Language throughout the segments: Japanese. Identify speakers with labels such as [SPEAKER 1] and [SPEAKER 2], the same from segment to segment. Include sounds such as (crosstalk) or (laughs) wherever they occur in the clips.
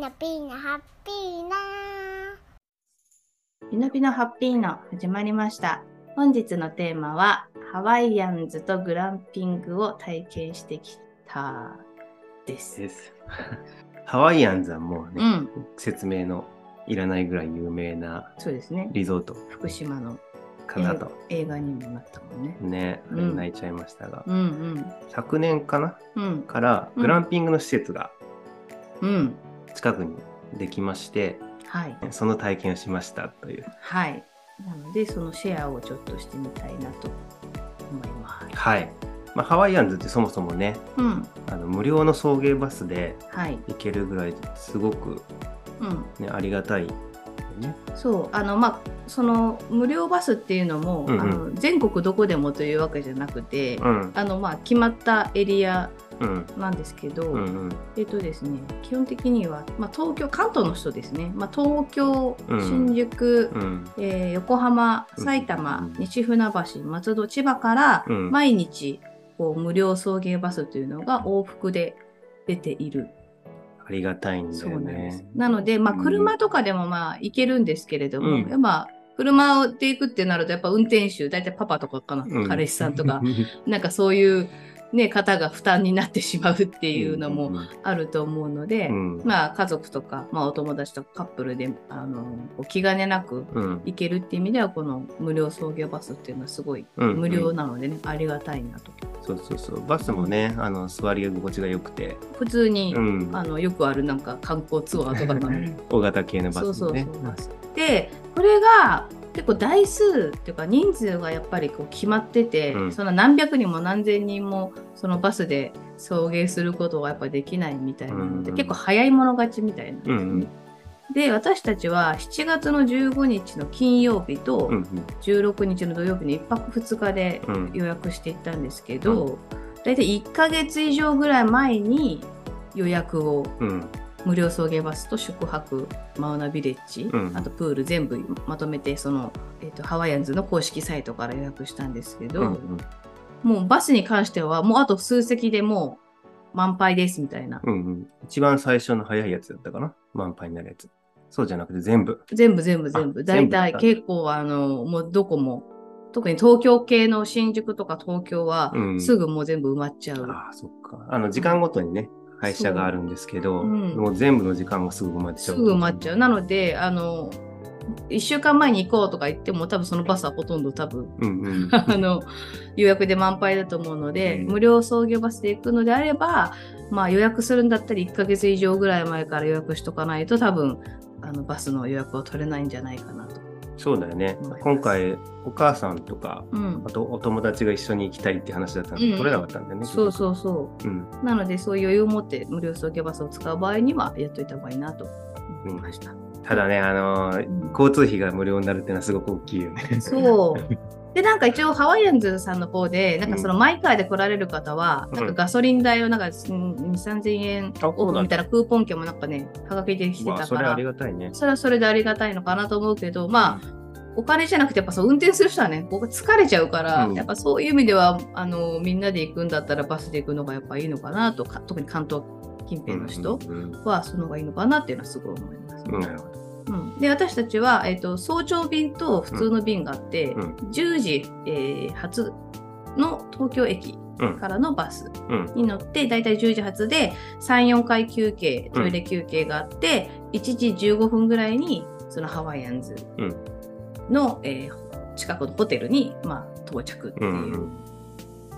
[SPEAKER 1] ナピーナハッピーナ
[SPEAKER 2] ピノピノハッピーの始まりました。本日のテーマは、ハワイアンズとグランピングを体験してきたです。
[SPEAKER 3] です。(laughs) ハワイアンズはもうね、
[SPEAKER 2] うん、
[SPEAKER 3] 説明のいらないぐらい有名な
[SPEAKER 2] そうですね。
[SPEAKER 3] リゾート
[SPEAKER 2] 福島の
[SPEAKER 3] かなと。
[SPEAKER 2] 映画にもなったもんね。
[SPEAKER 3] ね、あれ
[SPEAKER 2] うん
[SPEAKER 3] 泣いちゃいましたが、
[SPEAKER 2] うん
[SPEAKER 3] 昨年かな？
[SPEAKER 2] うん。うん。
[SPEAKER 3] から
[SPEAKER 2] うん
[SPEAKER 3] グランピングの施設が
[SPEAKER 2] うん。
[SPEAKER 3] 近くにできまして、
[SPEAKER 2] はい。
[SPEAKER 3] その体験をしましたという。
[SPEAKER 2] はい。なので、そのシェアをちょっとしてみたいなと思います。
[SPEAKER 3] はい。まあ、ハワイアンズってそもそもね、
[SPEAKER 2] うん。
[SPEAKER 3] あの無料の送迎バスで
[SPEAKER 2] はい。
[SPEAKER 3] 行けるぐらいすごく、
[SPEAKER 2] うん。
[SPEAKER 3] ね、ありがたい。
[SPEAKER 2] そうあのまあその無料バスっていうのも、
[SPEAKER 3] うんうん
[SPEAKER 2] あの全国どこでもというわけじゃなくて、
[SPEAKER 3] うん。
[SPEAKER 2] あのまあ決まったエリア
[SPEAKER 3] うん。
[SPEAKER 2] なんですけど、
[SPEAKER 3] うんうん。
[SPEAKER 2] えっとですね基本的には、まあ、東京関東の人ですね、まあ、東京
[SPEAKER 3] うん。
[SPEAKER 2] 新宿、
[SPEAKER 3] うん。
[SPEAKER 2] えー横浜
[SPEAKER 3] うん。
[SPEAKER 2] 埼玉、
[SPEAKER 3] うん。
[SPEAKER 2] 西船橋松戸千葉から
[SPEAKER 3] うん。
[SPEAKER 2] 毎日こう無料送迎バスというのが往復で出ている。
[SPEAKER 3] ありがたいんだよ
[SPEAKER 2] そうなんです。
[SPEAKER 3] ね。。
[SPEAKER 2] なので、まあ、
[SPEAKER 3] うん。
[SPEAKER 2] 車とかでもまあ行けるんですけれども、
[SPEAKER 3] うん。
[SPEAKER 2] やっぱ車で行くってなると、やっぱ運転手、大体パパとかかな、
[SPEAKER 3] うん。
[SPEAKER 2] 彼氏さんとか、なんかそういう、ね、方が負担になってしまうっていうのもあると思うので、
[SPEAKER 3] うん、
[SPEAKER 2] まあ家族とか、まあ、お友達とかカップルであの気兼ねなく
[SPEAKER 3] うん。
[SPEAKER 2] 行けるっていう意味では、この無料送迎バスっていうのはすごい
[SPEAKER 3] うん
[SPEAKER 2] 無料なのでね、ありがたいなと。
[SPEAKER 3] そうそうそう。バスもねあの座り心地が良くて、
[SPEAKER 2] 普通に、
[SPEAKER 3] うん、
[SPEAKER 2] あのよくあるなんか観光ツアーとかがね (laughs)
[SPEAKER 3] 大型系のバ
[SPEAKER 2] そうそう
[SPEAKER 3] スもね
[SPEAKER 2] そう。でこれが結構台数っていうか人数がやっぱりこう決まってて、
[SPEAKER 3] うん。
[SPEAKER 2] その何百人も何千人もそのバスで送迎することがやっぱできないみたいなので、
[SPEAKER 3] うん。
[SPEAKER 2] 結構早い者勝ちみたいな、
[SPEAKER 3] うんうん。
[SPEAKER 2] で私たちは7月の15日の金曜日と
[SPEAKER 3] うん
[SPEAKER 2] 16日の土曜日に1泊2日で
[SPEAKER 3] うん。うん
[SPEAKER 2] 予約していったんですけど、大体1ヶ月以上ぐらい前に予約を
[SPEAKER 3] うん
[SPEAKER 2] 無料送迎バスと宿泊マウナビレッジ、
[SPEAKER 3] うん
[SPEAKER 2] あとプール全部まとめてその、えー、とハワイアンズの公式サイトから予約したんですけど、
[SPEAKER 3] うんうん。
[SPEAKER 2] もうバスに関してはもうあと数席でもう満杯ですみたいな、
[SPEAKER 3] うんうん。一番最初の早いやつだったかな？満杯になるやつ。そうじゃなくて全部。
[SPEAKER 2] 全部全部全部。
[SPEAKER 3] あ
[SPEAKER 2] 大体結構あのもうどこも特に東京系の新宿とか東京は
[SPEAKER 3] うん
[SPEAKER 2] すぐもう全部埋まっちゃう、
[SPEAKER 3] ああそっか。あの時間ごとにね配車があるんですけど、
[SPEAKER 2] う。ん。
[SPEAKER 3] もう全部の時間がすぐ埋まっちゃう。
[SPEAKER 2] すぐ埋まっちゃう。なのであの1週間前に行こうとか言っても多分そのバスはほとんど多分
[SPEAKER 3] うんうん (laughs)
[SPEAKER 2] あの予約で満杯だと思うので、
[SPEAKER 3] うん。
[SPEAKER 2] 無料送迎バスで行くのであれば、まあ、予約するんだったら1ヶ月以上ぐらい前から予約しとかないと多分あのバスの予約は取れないんじゃないかなと。
[SPEAKER 3] そうだよね。今回お母さんとか
[SPEAKER 2] うん。
[SPEAKER 3] あ、とお友達が一緒に行きたいって話だったの。で、
[SPEAKER 2] うん。
[SPEAKER 3] 取れなかったんだよね。
[SPEAKER 2] そうそうそ
[SPEAKER 3] う。ん。
[SPEAKER 2] う。なのでそういう余裕を持って無料送迎バスを使う場合にはやっといた方がいいなと思いました。
[SPEAKER 3] ただねあのー
[SPEAKER 2] うん。
[SPEAKER 3] 交通費が無料になるっていうのはすごく大きいよね。
[SPEAKER 2] そう。(laughs) で、なんか一応ハワイアンズさんの方で、なんかそのマイカーで来られる方は、
[SPEAKER 3] うん。
[SPEAKER 2] なんかガソリン代をなんか2、3000円
[SPEAKER 3] あそうなんだ。
[SPEAKER 2] オフみたいなクーポン券もなんかね、はがきで来てたから
[SPEAKER 3] まあそれあり、がたいね。
[SPEAKER 2] それはそれでありがたいのかなと思うけど、まあ、お金じゃなくて、やっぱそう運転する人はね、僕疲れちゃうから、
[SPEAKER 3] うん。
[SPEAKER 2] やっぱそういう意味では、あの、みんなで行くんだったらバスで行くのがやっぱいいのかなとか、特に関東近辺の人
[SPEAKER 3] うんう
[SPEAKER 2] その方がいいのかなっていうのはすごい思います。
[SPEAKER 3] うん
[SPEAKER 2] うん、で私たちは、えー、と早朝便と普通の便があって、
[SPEAKER 3] うん。
[SPEAKER 2] 10時、えー発の東京駅
[SPEAKER 3] うん。
[SPEAKER 2] からのバス
[SPEAKER 3] うん。
[SPEAKER 2] に乗って、だいたい10時発で34回休憩トイレ休憩があって、1時15分ぐらいにそのハワイアンズ
[SPEAKER 3] うん。
[SPEAKER 2] の、えー近くのホテルに、まあ、到着っていううん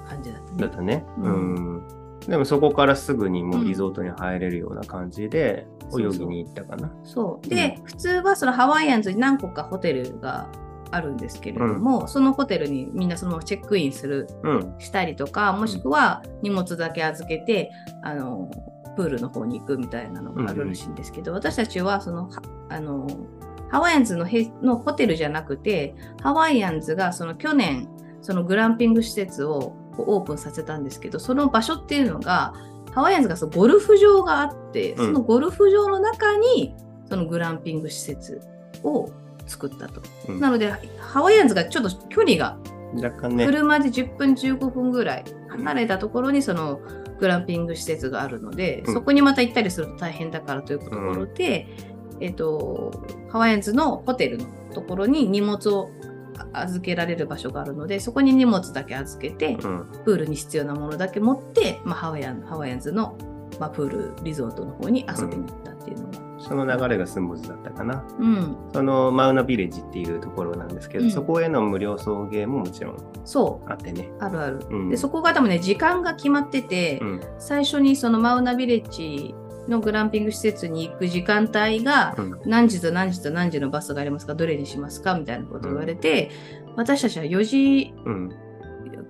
[SPEAKER 2] 感じだったね。
[SPEAKER 3] だったね。
[SPEAKER 2] う
[SPEAKER 3] うんんでもそこからすぐにもうリゾートに入れるような感じで
[SPEAKER 2] うん
[SPEAKER 3] 泳ぎに行ったかな。
[SPEAKER 2] そう。で、普通はそのハワイアンズに何個かホテルがあるんですけれども、そのホテルにみんなそのチェックインする
[SPEAKER 3] うん。
[SPEAKER 2] したりとかもしくは荷物だけ預けてあのプールの方に行くみたいなのがあるらしいんですけど、私たちはそのはあのハワイアンズのへのホテルじゃなくてハワイアンズがその去年そのグランピング施設をオープンさせたんですけどその場所っていうのがハワイアンズがそのゴルフ場があって、
[SPEAKER 3] うん。
[SPEAKER 2] そのゴルフ場の中にそのグランピング施設を作ったと。
[SPEAKER 3] うん。
[SPEAKER 2] なのでハワイアンズがちょっと距離が
[SPEAKER 3] 若干ね。
[SPEAKER 2] 車で10分15分ぐらい離れたところにそのグランピング施設があるので、
[SPEAKER 3] うん。
[SPEAKER 2] そこにまた行ったりすると大変だからというところで、えっと、ハワイアンズのホテルのところに荷物を預けられる場所があるので、そこに荷物だけ預けて、
[SPEAKER 3] うん。
[SPEAKER 2] プールに必要なものだけ持って、まあ、ハワイアンハワイアンズの、まあ、プールリゾートの方に遊びに行ったっていうのが。
[SPEAKER 3] その流れがスムーズだったかな。
[SPEAKER 2] うん、
[SPEAKER 3] そのマウナビレッジっていうところなんですけど、
[SPEAKER 2] うん
[SPEAKER 3] そこへの無料送迎ももちろん
[SPEAKER 2] そう、
[SPEAKER 3] あってね。
[SPEAKER 2] あるある。で、そこが多分ね、時間が決まってて、最初にそのマウナビレッジのグランピング施設に行く時間帯が、
[SPEAKER 3] うん。
[SPEAKER 2] 何時と何時と何時のバスがありますかどれにしますかみたいなことを言われて、私たちは4時、
[SPEAKER 3] うん。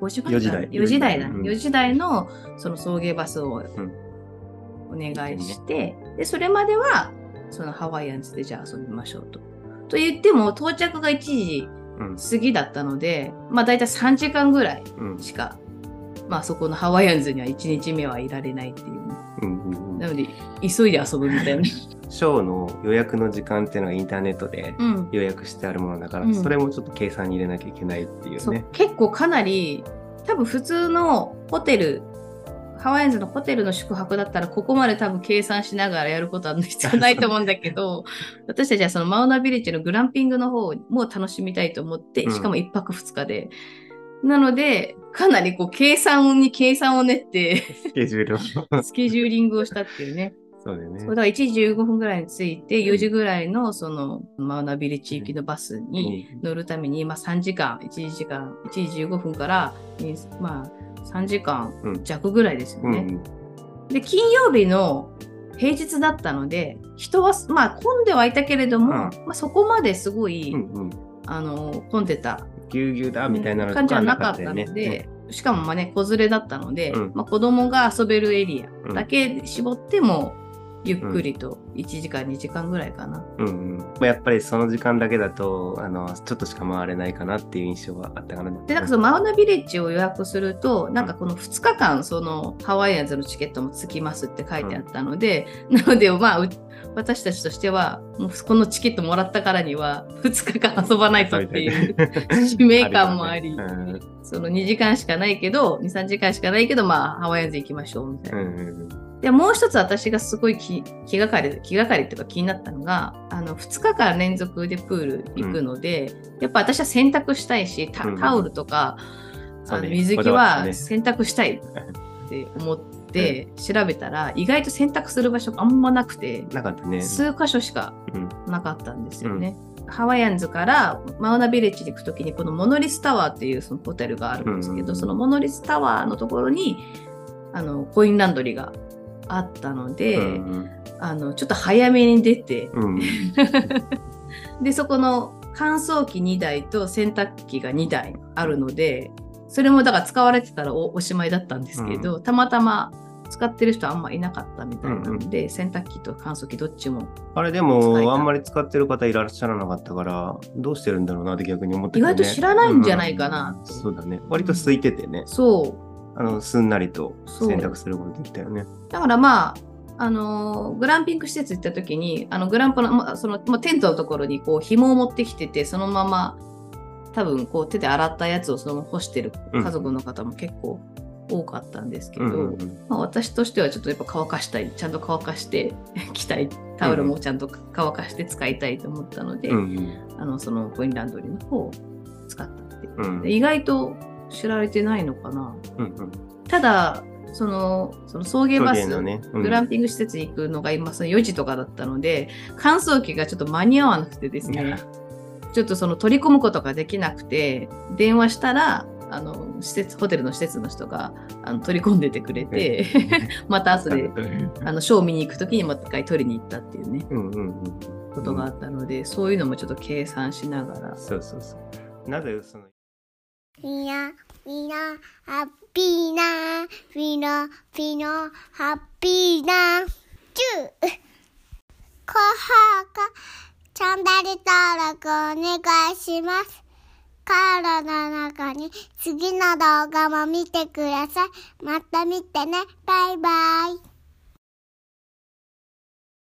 [SPEAKER 2] 5時半
[SPEAKER 3] 4時台
[SPEAKER 2] 4時台だね。
[SPEAKER 3] うん
[SPEAKER 2] 4時台のその送迎バスを
[SPEAKER 3] ん
[SPEAKER 2] お願いして、で、それまではそのハワイアンズでじゃあ遊びましょうと。と言っても到着が1時
[SPEAKER 3] うん。
[SPEAKER 2] 過ぎだったので、まあ大体3時間ぐらい
[SPEAKER 3] うん。
[SPEAKER 2] しか、まあそこのハワイアンズには1日目はいられないっていうね。
[SPEAKER 3] うんうん
[SPEAKER 2] なので、急いで遊ぶみたいな。(laughs)
[SPEAKER 3] ショーの予約の時間っていうのがインターネットで
[SPEAKER 2] うん。
[SPEAKER 3] 予約してあるものだから、
[SPEAKER 2] うん
[SPEAKER 3] それもちょっと計算に入れなきゃいけないっていう
[SPEAKER 2] そう
[SPEAKER 3] ね。
[SPEAKER 2] 結構かなり多分普通のホテルハワイアンズのホテルの宿泊だったらここまで多分計算しながらやることは必要ないと思うんだけど (laughs) 私たちはそのマウナビレッジのグランピングの方も楽しみたいと思って
[SPEAKER 3] うん
[SPEAKER 2] しかも1泊2日で、なのでかなりこう計算に計算を練って
[SPEAKER 3] スケジュールを。(laughs)
[SPEAKER 2] スケジューリングをしたっていうね
[SPEAKER 3] そうだよね
[SPEAKER 2] そう。だから1時15分ぐらいに着いて4時ぐらいのそのマウナビレッジ行きのバスに、
[SPEAKER 3] うん
[SPEAKER 2] 乗るために、まあ、3時間、1時間、1時15分から、にまあ、3時間
[SPEAKER 3] うん
[SPEAKER 2] 弱ぐらいですよね。
[SPEAKER 3] うん
[SPEAKER 2] で、金曜日の平日だったので、人は、まあ、混んではいたけれども、
[SPEAKER 3] うん
[SPEAKER 2] まあ、そこまですごい、
[SPEAKER 3] うんうん。
[SPEAKER 2] あの、混んでた
[SPEAKER 3] ぎゅうぎゅうだみたいなの
[SPEAKER 2] 感じはなかっ
[SPEAKER 3] たたよね。
[SPEAKER 2] で、しかもまあね、子連れだったので、
[SPEAKER 3] うん
[SPEAKER 2] まあ、子供が遊べるエリアだけ絞っても、ゆっくりと1時間、2時間ぐらいかな。
[SPEAKER 3] うんうん。まあやっぱりその時間だけだと、あの、ちょっとしか回れないかなっていう印象はあったかな。
[SPEAKER 2] で、なんかそのマウナビレッジを予約すると、なんかこの2日間、そのハワイアンズのチケットもつきますって書いてあったので、なので、まあ、う私たちとしては、もうこのチケットもらったからには、2日間遊ばないとっていう (laughs) 使命感もあり、
[SPEAKER 3] うん。
[SPEAKER 2] その2時間しかないけど、2、3時間しかないけど、まあ、ハワイアンズ行きましょうみたいな。
[SPEAKER 3] うんうん
[SPEAKER 2] で、もう一つ私がすごい気気がかり、気がかりっていうか気になったのが、あの、2日間連続でプール行くので、やっぱ私は洗濯したいし、タオルとか、
[SPEAKER 3] そうね。
[SPEAKER 2] あの水着は
[SPEAKER 3] ね。
[SPEAKER 2] 洗濯したいって思って調べたら、意外と洗濯する場所あんまなくて、
[SPEAKER 3] なかったね。
[SPEAKER 2] 数箇所しか
[SPEAKER 3] うん
[SPEAKER 2] なかったんですよね。ハワイアンズからマウナビレッジに行くときにこのモノリスタワーっていうそのホテルがあるんですけど、
[SPEAKER 3] うん
[SPEAKER 2] そのモノリスタワーのところにあのコインランドリーがあったので、
[SPEAKER 3] うん
[SPEAKER 2] あのちょっと早めに出て、
[SPEAKER 3] うん。(laughs)
[SPEAKER 2] でそこの乾燥機2台と洗濯機が2台あるのでそれもだから使われてたらおおしまいだったんですけど、たまたま使ってる人あんまいなかったみたいなので、洗濯機と乾燥機どっちも
[SPEAKER 3] あれでも、あんまり使ってる方いらっしゃらなかったから、どうしてるんだろうなって逆に思って
[SPEAKER 2] 意外と知らないんじゃないかな
[SPEAKER 3] うん。そうだね。割と空いててね、
[SPEAKER 2] そう。
[SPEAKER 3] あの、すんなりと
[SPEAKER 2] そう。
[SPEAKER 3] 選択することできたよね。
[SPEAKER 2] だからまあ、あのーグランピング施設行った時に、あのグランプの、まあ、その、まあ、テントのところにこう紐を持ってきてて、そのまま多分こう手で洗ったやつをそのまま干してる家族の方も結構多かったんですけど、
[SPEAKER 3] うんうんうん。
[SPEAKER 2] まあ、私としてはちょっとやっぱ乾かしたい、ちゃんと乾かして (laughs) 着たい、タオルもちゃんと乾かして使いたいと思ったので、
[SPEAKER 3] うんうん。
[SPEAKER 2] あのそのコインランドリーの方を使ったっていう。
[SPEAKER 3] うん
[SPEAKER 2] で意外と知られてないのかな。
[SPEAKER 3] うんうん。
[SPEAKER 2] ただ、そのその送迎バス、
[SPEAKER 3] ね。うん。
[SPEAKER 2] グランピング施設に行くのが今その4時とかだったので、乾燥機がちょっと間に合わなくてですね、ちょっとその取り込むことができなくて、電話したら、あの施設ホテルの施設の人があの取り込んでてくれて、(laughs) また後であのショー見に行くときにまた一回取りに行ったっていうね、
[SPEAKER 3] うんうんうん。
[SPEAKER 2] ことがあったので、そういうのもちょっと計算しながら、
[SPEAKER 3] そうそうそう。なぜその、
[SPEAKER 1] みんな、みんな、ハッピーな、みんな、みんな、ハッピーな、チュー。高評価、チャンネル登録お願いします。カードの中に次の動画も見てください。また見てね。バイバイ。